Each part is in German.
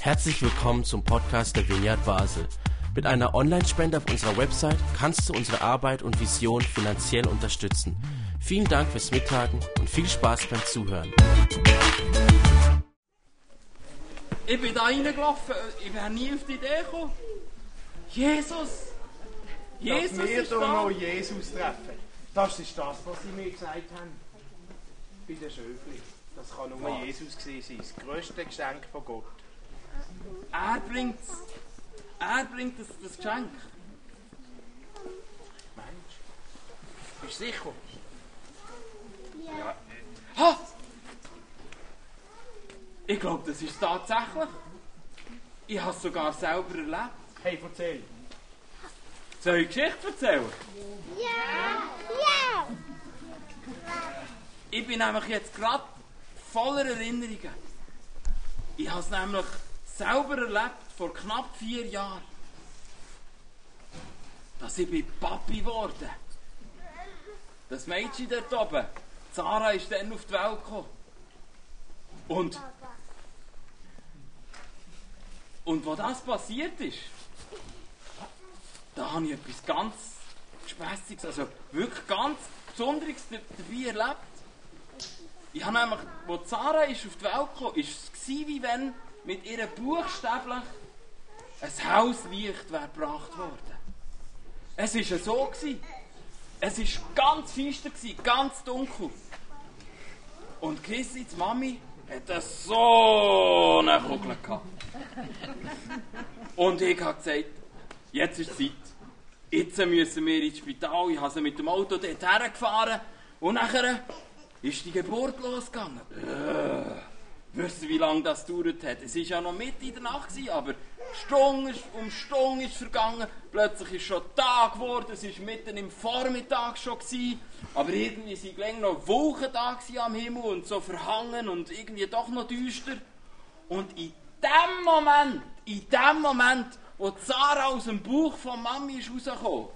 Herzlich willkommen zum Podcast der Vineyard Basel. Mit einer Online-Spende auf unserer Website kannst du unsere Arbeit und Vision finanziell unterstützen. Vielen Dank fürs Mittagen und viel Spaß beim Zuhören. Ich bin da reingelaufen, ich wäre nie auf die Idee gekommen. Jesus! Jesus dass wir ist hier da! noch Jesus treffen. Das ist das, was sie mir gesagt haben. Bei den Schöfli. Das kann nur? Jesus gewesen sein. Das grösste Geschenk von Gott. Er bringt Er bringt das, das Geschenk. Mensch. Bist du sicher? Ha! Ich glaube, das ist tatsächlich. Ich habe es sogar selber erlebt. Hey, erzähl. Soll ich Geschichte erzählen? Ja! Ja! Ich bin nämlich jetzt gerade voller Erinnerungen. Ich habe es nämlich selber erlebt, vor knapp vier Jahren. Dass ich Papi geworden. Das Mädchen dort oben, Sarah, ist dann auf die Welt gekommen. Und, und wo das passiert ist, da habe ich etwas ganz Gespässiges, also wirklich ganz Besonderes da- dabei erlebt. Ich habe nämlich, als Sarah ist auf die Welt kam, war es wie wenn mit ihr buchstäblich ein Hauslicht wäre gebracht worden. Es war so. Gewesen. Es war ganz finster, gewesen, ganz dunkel. Und Chrissy, die Mami, hat so eine Kugel gehabt. Und ich habe gesagt, jetzt ist Zeit. Jetzt müssen wir ins Spital. Ich habe sie mit dem Auto dort hergefahren. Und nachher ist die Geburt losgegangen. Äh, wisst ihr, wie lange das gedauert hat? Es war ja noch Mitte in der Nacht, gewesen, aber Stunde um Stunde ist vergangen. Plötzlich ist schon Tag geworden. Es war mitten im Vormittag schon. Gewesen, aber irgendwie sind gleich noch Wolken da am Himmel und so verhangen und irgendwie doch noch düster. Und in dem Moment, in dem Moment, wo Sarah aus dem Bauch von Mami ist rausgekommen,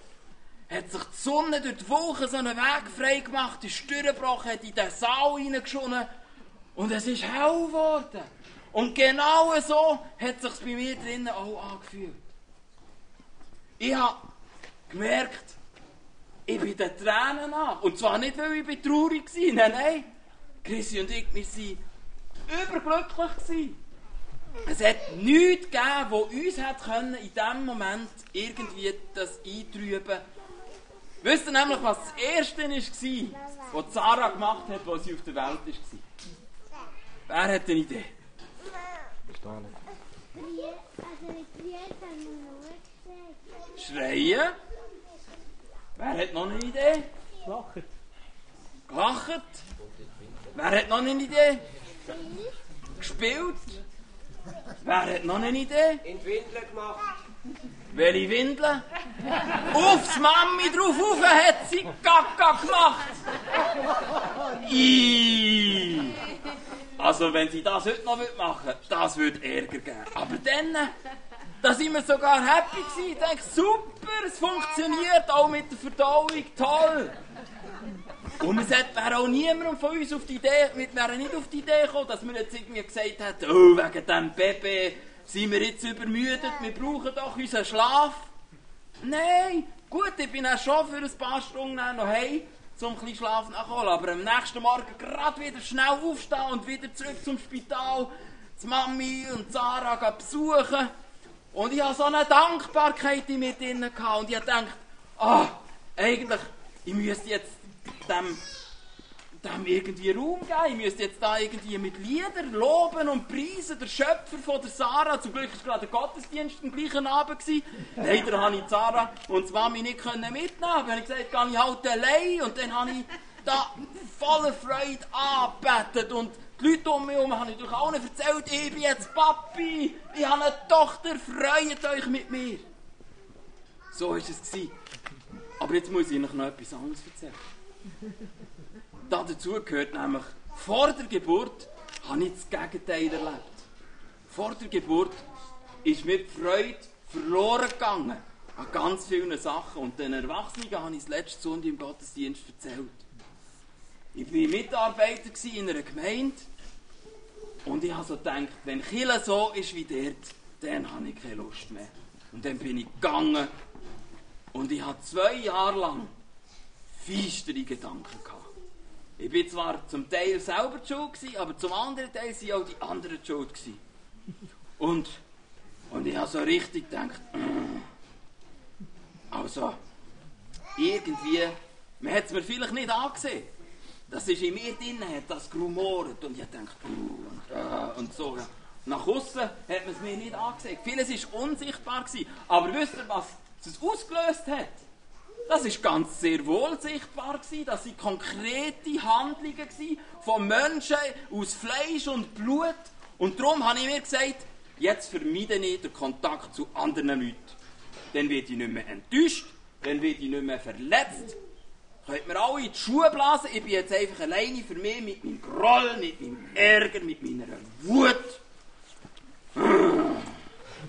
hat sich die Sonne durch die Wolken so einen Weg frei gemacht, ist durchgebrochen, hat in den Saal reingeschonnen und es ist hell geworden. Und genau so hat es sich bei mir drinnen auch angefühlt. Ich habe gemerkt, ich bin den Tränen nach. Und zwar nicht, weil ich traurig war, nein, nein. Chrissy und ich, wir waren überglücklich. Es hat nichts gegeben, das uns in diesem Moment irgendwie das eintrüben Wisst ihr nämlich, was das Erste war, was Sarah gemacht hat, als sie auf der Welt war? Wer hat eine Idee? Also wir nur gesagt. Schreien? Wer hat noch eine Idee? Lachen. Gelacht? Wer hat noch eine Idee? Gespielt? Wer hat noch eine Idee? in die Windeln gemacht. Welche Windeln? Aufs Mami drauf rauf hat sie Kaka gemacht. Ii. Also wenn sie das heute noch machen würde, das würde Ärger geben. Aber dann, da sind wir sogar happy gewesen. Ich denke, super, es funktioniert auch mit der Verdauung, toll. Und es hat- wäre auch niemand von uns auf die Idee, wir wären nicht auf die Idee gekommen, dass wir jetzt irgendwie gesagt hätten, oh, wegen dem Baby sind wir jetzt übermüdet, wir brauchen doch unseren Schlaf. Nein, gut, ich bin auch schon für ein paar Stunden noch heim, zum ein Schlaf nachholen, aber am nächsten Morgen gerade wieder schnell aufstehen und wieder zurück zum Spital, die Mami und Sarah besuchen. Und ich hatte so eine Dankbarkeit in mir drin und ich habe gedacht, ah, eigentlich, ich müsste jetzt dem, dem irgendwie Raum geben. Ich müsste jetzt da irgendwie mit Liedern loben und preisen, der Schöpfer von der Sarah. Zum Glück war gerade der Gottesdienst am gleichen Abend. Leider konnte ich Sarah und die Mami nicht mitnehmen. Dann habe ich gesagt, gehe ich halt allein. Und dann habe ich da voller Freude angebetet. Und die Leute um mich herum habe ich natürlich auch nicht erzählt, ich bin jetzt Papi, ich habe eine Tochter, freut euch mit mir. So war es. Aber jetzt muss ich Ihnen noch etwas anderes erzählen. Da dazu gehört nämlich, vor der Geburt habe ich das Gegenteil erlebt. Vor der Geburt ist mir die Freude verloren gegangen an ganz vielen Sachen. Und den Erwachsenen habe ich das letzte Sonntag im Gottesdienst erzählt. Ich war Mitarbeiter in einer Gemeinde Und ich habe so gedacht, wenn Chile so ist wie dort, dann habe ich keine Lust mehr. Und dann bin ich gegangen und ich hatte zwei Jahre lang feistere Gedanken gehabt. Ich bin zwar zum Teil selber schuld, gewesen, aber zum anderen Teil waren auch die anderen schuld. Gewesen. Und, und ich habe so richtig gedacht, also, irgendwie, man hat es mir vielleicht nicht angesehen. Das ist in mir drin, hat das gerumoret und ich dachte, und, uh, und so. Nach außen hat man es mir nicht angesehen. Vieles war unsichtbar. Aber wisst ihr, was es ausgelöst hat? Das ist ganz sehr wohl sichtbar gewesen. Das sind konkrete Handlungen gewesen von Menschen aus Fleisch und Blut. Und darum habe ich mir gesagt, jetzt vermeide ich den Kontakt zu anderen Leuten. Dann werde ich nicht mehr enttäuscht, dann werde ich nicht mehr verletzt, Könnt mir alle in die Schuhe blasen, ich bin jetzt einfach alleine für mich mit meinem Groll, mit meinem Ärger, mit meiner Wut.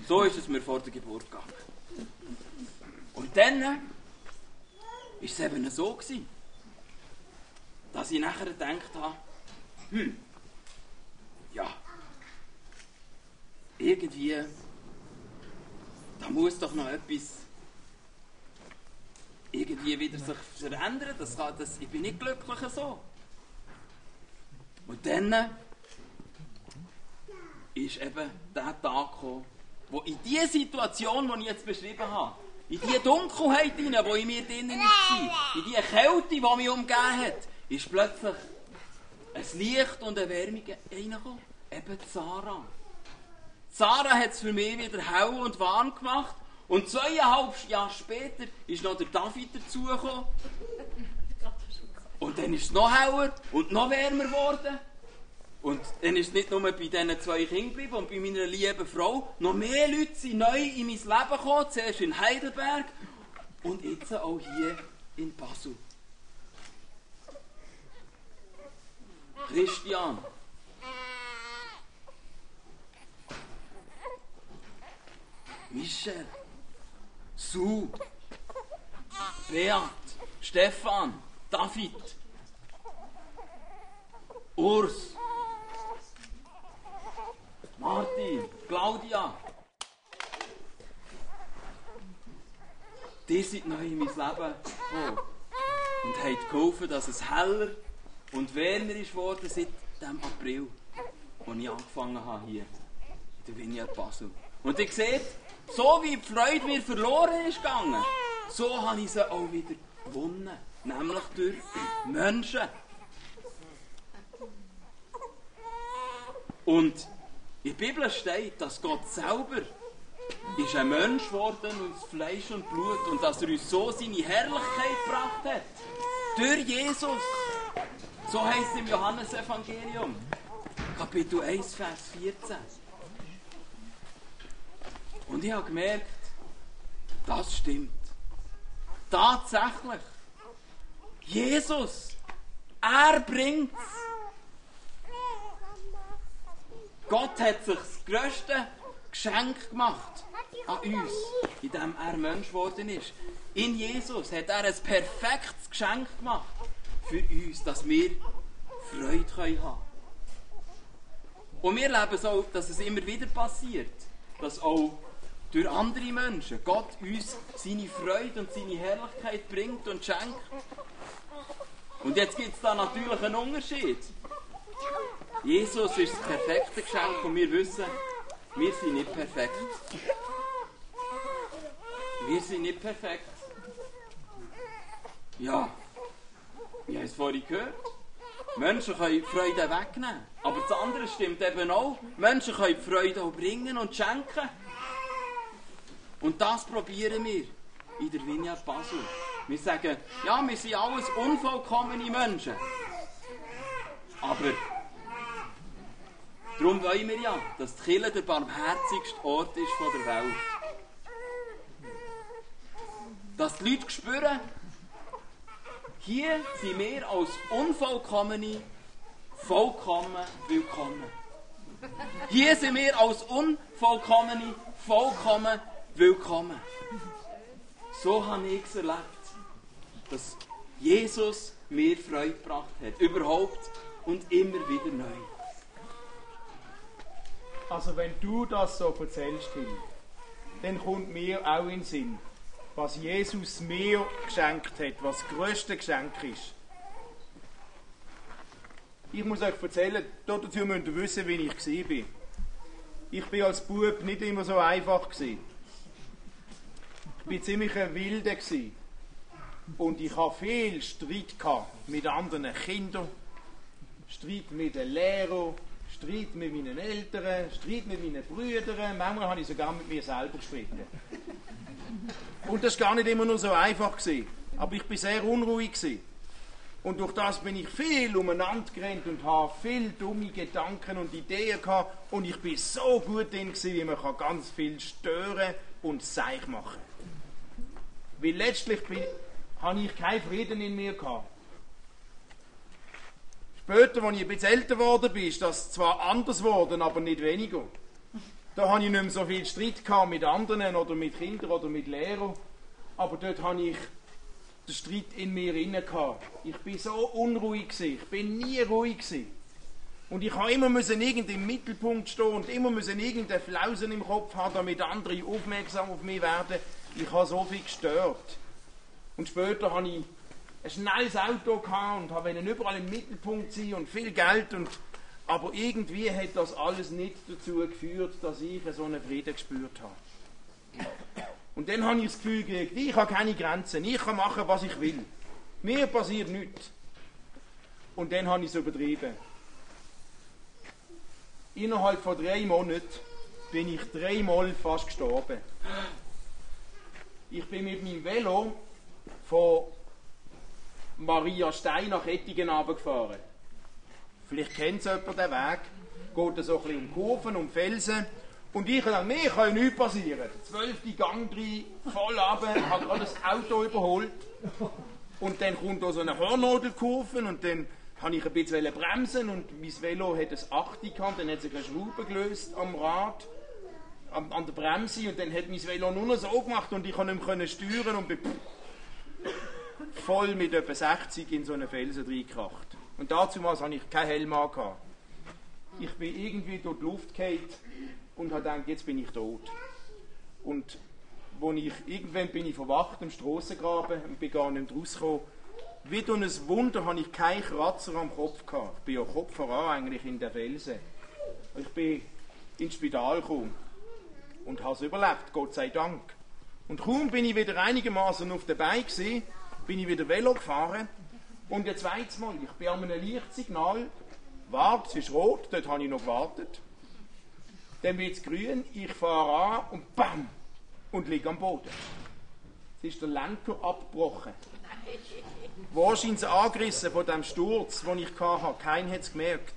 So ist es mir vor der Geburt gegangen. Und dann war es eben so, gewesen, dass ich nachher gedacht habe, hm, ja, irgendwie, da muss doch noch etwas irgendwie wieder sich verändern. Das kann, das, ich bin nicht glücklich so. Und dann ist eben der Tag gekommen, wo in die Situation, die ich jetzt beschrieben habe, in die Dunkelheit hinein, die in mir drinnen war, in die Kälte, die mich umgeben hat, ist plötzlich ein Licht und eine Wärme reingekommen. Eben Sarah. Sarah hat es für mich wieder hell und warm gemacht und zweieinhalb Jahre später ist noch der David dazugekommen. Und dann ist es noch heller und noch wärmer geworden. Und dann ist nicht nur bei diesen zwei Kindern geblieben und bei meiner lieben Frau. Noch mehr Leute sind neu in mein Leben gekommen. Zuerst in Heidelberg und jetzt auch hier in Basel. Christian. Michel. Sue, Beat, Stefan, David, Urs, Martin, Claudia. Die sind neu in mein Leben gekommen und haben geholfen, dass es heller und wärmer ist worden seit dem April, als ich angefangen habe hier in der Vineyard Basel. Und ihr seht, so wie die Freude mir verloren ist gegangen, so habe ich sie auch wieder gewonnen. Nämlich durch Menschen. Und in der Bibel steht, dass Gott selber ist ein Mensch geworden aus Fleisch und Blut und dass er uns so seine Herrlichkeit gebracht hat. Durch Jesus. So heißt es im Johannesevangelium, Kapitel 1, Vers 14. Und ich habe gemerkt, das stimmt. Tatsächlich. Jesus, er bringt's. Gott hat sich das größte Geschenk gemacht an uns, indem er Mensch geworden ist. In Jesus hat er ein perfektes Geschenk gemacht für uns, dass wir Freude haben können. Und wir leben so, dass es immer wieder passiert, dass auch durch andere Menschen Gott uns seine Freude und seine Herrlichkeit bringt und schenkt. Und jetzt gibt es da natürlich einen Unterschied. Jesus ist das perfekte Geschenk und wir wissen, wir sind nicht perfekt. Wir sind nicht perfekt. Ja, wir haben es vorhin gehört. Menschen können Freude wegnehmen. Aber das andere stimmt eben auch. Menschen können Freude auch bringen und schenken. Und das probieren wir in der Vineyard Basel. Wir sagen, ja, wir sind alles unvollkommene Menschen. Aber darum wollen wir ja, dass die Kirche der barmherzigste Ort ist von der Welt. Dass die Leute spüren, hier sind wir als Unvollkommene vollkommen willkommen. Hier sind wir als Unvollkommene vollkommen willkommen. So habe ich es erlebt, dass Jesus mir Freude gebracht hat. Überhaupt und immer wieder neu. Also wenn du das so erzählst, Till, dann kommt mir auch in den Sinn, was Jesus mir geschenkt hat, was das grösste Geschenk ist. Ich muss euch erzählen, dazu müsst ihr wissen, wie ich war. Ich bin als Bub nicht immer so einfach. Ich war ziemlich ein Wilder. Und ich hatte viel Streit mit anderen Kindern, Streit mit den Lehrern, Streit mit meinen Eltern, Streit mit meinen Brüdern. Manchmal habe ich sogar mit mir selber gestritten. Und das war gar nicht immer nur so einfach. Gewesen. Aber ich war sehr unruhig. Gewesen. Und durch das bin ich viel umeinander gerannt und habe viel dumme Gedanken und Ideen gehabt. Und ich bin so gut drin, gewesen, wie man kann ganz viel stören und seich machen Weil letztlich bin, habe ich keinen Frieden in mir gehabt. Später, als ich ein bisschen älter geworden bin, ist das zwar anders geworden, aber nicht weniger. Da habe ich nicht mehr so viel Streit mit anderen oder mit Kindern oder mit Lehrern. Aber dort habe ich den Streit in mir inne gehabt. Ich bin so unruhig. Ich bin nie ruhig. Und ich habe immer müssen irgend im Mittelpunkt stehen und immer müssen irgendeine Flausen im Kopf haben, damit andere aufmerksam auf mich werden. Ich habe so viel gestört. Und später habe ich ein schnelles Auto gehabt und habe überall im Mittelpunkt sein und viel Geld und aber irgendwie hat das alles nicht dazu geführt, dass ich so einen Frieden gespürt habe. Und dann habe ich das Gefühl gekriegt, ich habe keine Grenzen, ich kann machen, was ich will. Mir passiert nichts. Und dann habe ich es übertrieben. Innerhalb von drei Monaten bin ich dreimal fast gestorben. Ich bin mit meinem Velo von Maria Stein nach Ettingen runtergefahren. Vielleicht kennt jemand den Weg. Geht so ein bisschen um Kurven, um Felsen. Und ich dachte, mir kann nichts passieren. Zwölfte Gang drin, voll runter, habe gerade das Auto überholt. Und dann kommt da so eine Hornnadelkurve und dann habe ich ein bisschen bremsen und mein Velo hat ein 8 gehabt, dann hat sich eine Schraube gelöst am Rad, an, an, der Bremse und dann hat mein Velo nur noch so gemacht und ich konnte nicht mehr steuern und bin voll mit etwa 60 in so einen Felsen reingekracht. Und dazu hatte ich keinen Helm an. Ich bin irgendwie durch die Luft gefallen und habe gedacht, jetzt bin ich tot. Und wo ich, irgendwann bin ich verwacht am Strassengraben und bin gar nicht rausgekommen. Wie durch ein Wunder habe ich keinen Kratzer am Kopf gehabt. Ich bin ja Kopf voran eigentlich in der Felsen. Ich bin ins Spital gekommen und habe es überlebt, Gott sei Dank. Und kaum bin ich wieder einigermaßen auf der Beine bin ich wieder Velo gefahren und ein zweites Mal, ich bin an einem Lichtsignal, wart, es ist rot, dort habe ich noch gewartet. Dann wird es grün, ich fahre an und BAM! Und liege am Boden. Es ist der Lenker abgebrochen. Wahrscheinlich angerissen von dem Sturz, den ich hatte. Keiner hat es gemerkt.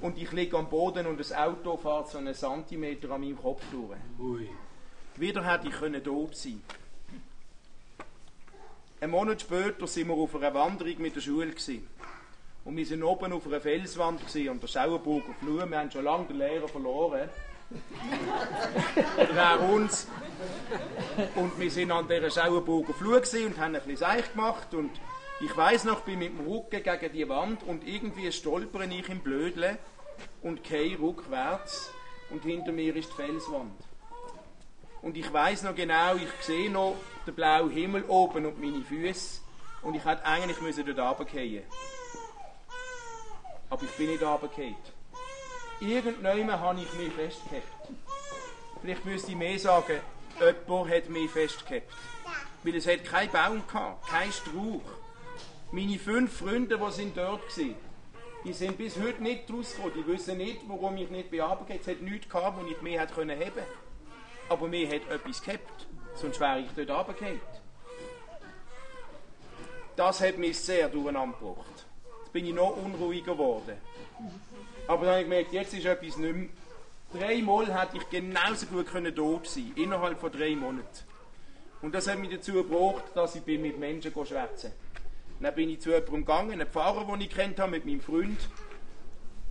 Und ich liege am Boden und das Auto fährt so einen Zentimeter an meinem Kopf durch. Ui. Wieder hätte ich können tot sein Ein Monat später sind wir auf einer Wanderung mit der Schule. Gewesen. Und wir waren oben auf einer Felswand an der Schauenburger Flur. Wir haben schon lange den Lehrer verloren. Oder uns. Und wir sind an dieser Schauenburger Flur und haben ein bisschen Seich gemacht. Und ich weiß noch, bin mit dem Rücken gegen die Wand und irgendwie stolpere ich im Blödle und gehe rückwärts und hinter mir ist die Felswand. Und ich weiß noch genau, ich sehe noch den blauen Himmel oben und meine Füße und ich hätte eigentlich müssen dort runterfallen aber ich bin nicht runtergefallen. Irgendjemand habe ich mich festgehabt. Vielleicht müsste ich mehr sagen, jemand hat mich festgehabt. Weil es hat keinen Baum gehabt, kein Strauch. Meine fünf Freunde, die sind dort waren, die sind bis heute nicht rausgekommen. Die wissen nicht, warum ich nicht bearbeitet Es hat nichts gehabt, wo ich mehr hätte können haben Aber mir hat etwas gehabt. Sonst wäre ich dort runtergefallen. Das hat mich sehr durcheinander gebracht bin ich noch unruhiger geworden. Aber dann habe ich gemerkt, jetzt ist etwas nicht mehr. Dreimal hätte ich genauso gut können tot sein innerhalb von drei Monaten. Und das hat mich dazu gebracht, dass ich mit Menschen schwätzen Dann bin ich zu jemandem gegangen, einem Pfarrer, den ich kennt habe, mit meinem Freund.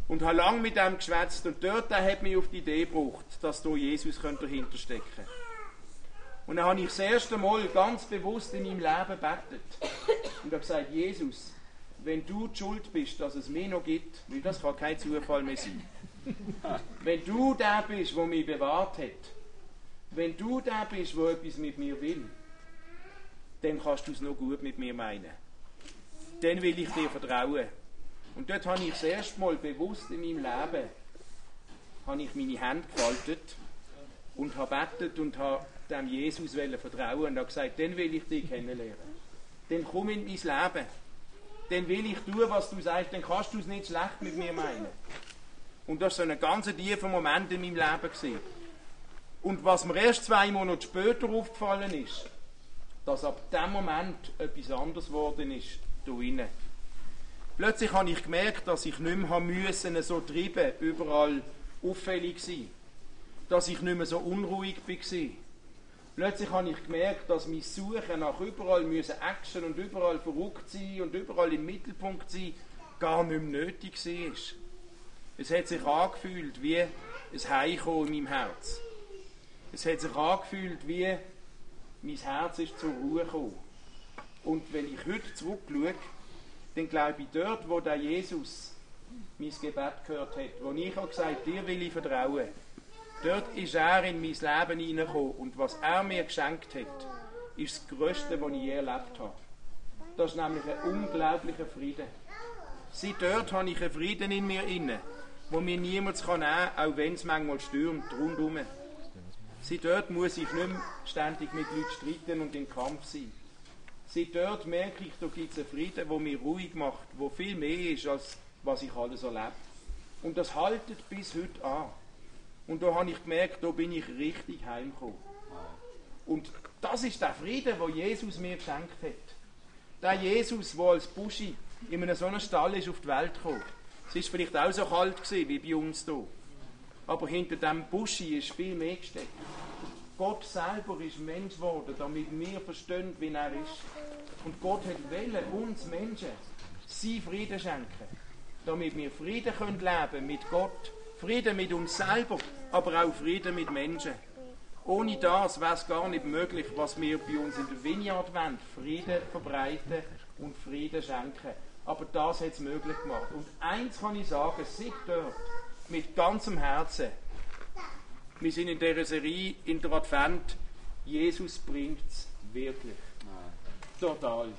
Und habe lange mit ihm geschwätzt. Und dort hat mich auf die Idee gebracht, dass da Jesus dahinter stecken. Und dann habe ich das erste Mal ganz bewusst in meinem Leben gebetet. Und habe gesagt, Jesus, wenn du die schuld bist, dass es mich noch gibt, weil das kann kein Zufall mehr sein, Wenn du der bist, der mich bewahrt hat, wenn du der bist, der etwas mit mir will, dann kannst du es noch gut mit mir meinen. Dann will ich dir vertrauen. Und dort habe ich das erste Mal bewusst in meinem Leben habe ich meine Hände gefaltet und habe betet und habe dem Jesus vertrauen und habe gesagt, dann will ich dich kennenlernen. Dann komm in mein Leben. Dann will ich tun, was du sagst, dann kannst du es nicht schlecht mit mir meinen. Und das war so ein ganz tiefer Moment in meinem Leben. Gewesen. Und was mir erst zwei Monate später aufgefallen ist, dass ab dem Moment etwas anderes geworden ist, da innen. Plötzlich habe ich gemerkt, dass ich nicht mehr müssen, so treiben, überall auffällig sein. Dass ich nicht mehr so unruhig war. Plötzlich habe ich gemerkt, dass mein Suchen nach überall müssen Action und überall verrückt sein und überall im Mittelpunkt sein gar nicht mehr nötig war. Es hat sich angefühlt wie ein Heimkommen in meinem Herz. Es hat sich angefühlt wie mein Herz ist zur Ruhe gekommen. Und wenn ich heute zurückschaue, dann glaube ich, dort, wo der Jesus mein Gebet gehört hat, wo ich auch gesagt dir will ich vertrauen, dort ist er in mein Leben hineingekommen und was er mir geschenkt hat, ist das Größte, was ich je erlebt habe. Das ist nämlich ein unglaublicher Frieden. Seit dort habe ich einen Frieden in mir inne, wo mir niemand nehmen kann, auch wenn es manchmal stürmt, rundherum. Seit dort muss ich nicht mehr ständig mit Leuten streiten und im Kampf sein. Seit dort merke ich, da gibt es einen Frieden, der mich ruhig macht, der viel mehr ist, als was ich alles erlebe. Und das haltet bis heute an. Und da habe ich gemerkt, da bin ich richtig heimgekommen. Und das ist der Frieden, den Jesus mir geschenkt hat. Der Jesus, der als Buschi in einem so einem Stall ist auf die Welt gekommen. Es war vielleicht auch so kalt gewesen, wie bei uns hier. Aber hinter dem Buschi ist viel mehr gesteckt. Gott selber ist Mensch geworden, damit wir verstehen, wie er ist. Und Gott hat wollen, uns Menschen sein Frieden schenken, damit wir Frieden können leben mit Gott, Frieden mit uns selber, aber auch Frieden mit Menschen. Ohne das wäre es gar nicht möglich, was wir bei uns in der Vineyard wollen, Frieden verbreiten und Frieden schenken. Aber das hat es möglich gemacht. Und eins kann ich sagen, seit dort mit ganzem Herzen. Wir sind in dieser Serie in der Advent. Jesus bringt es wirklich. Total.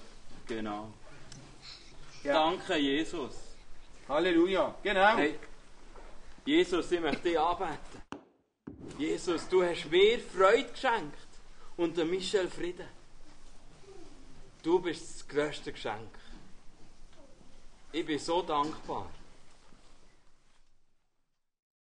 Genau. Ja. Danke, Jesus. Halleluja. Genau. Hey, Jesus, ich möchte dich anbeten. Jesus, du hast mir Freude geschenkt und der Michel Frieden. Du bist das größte Geschenk. Ich bin so dankbar.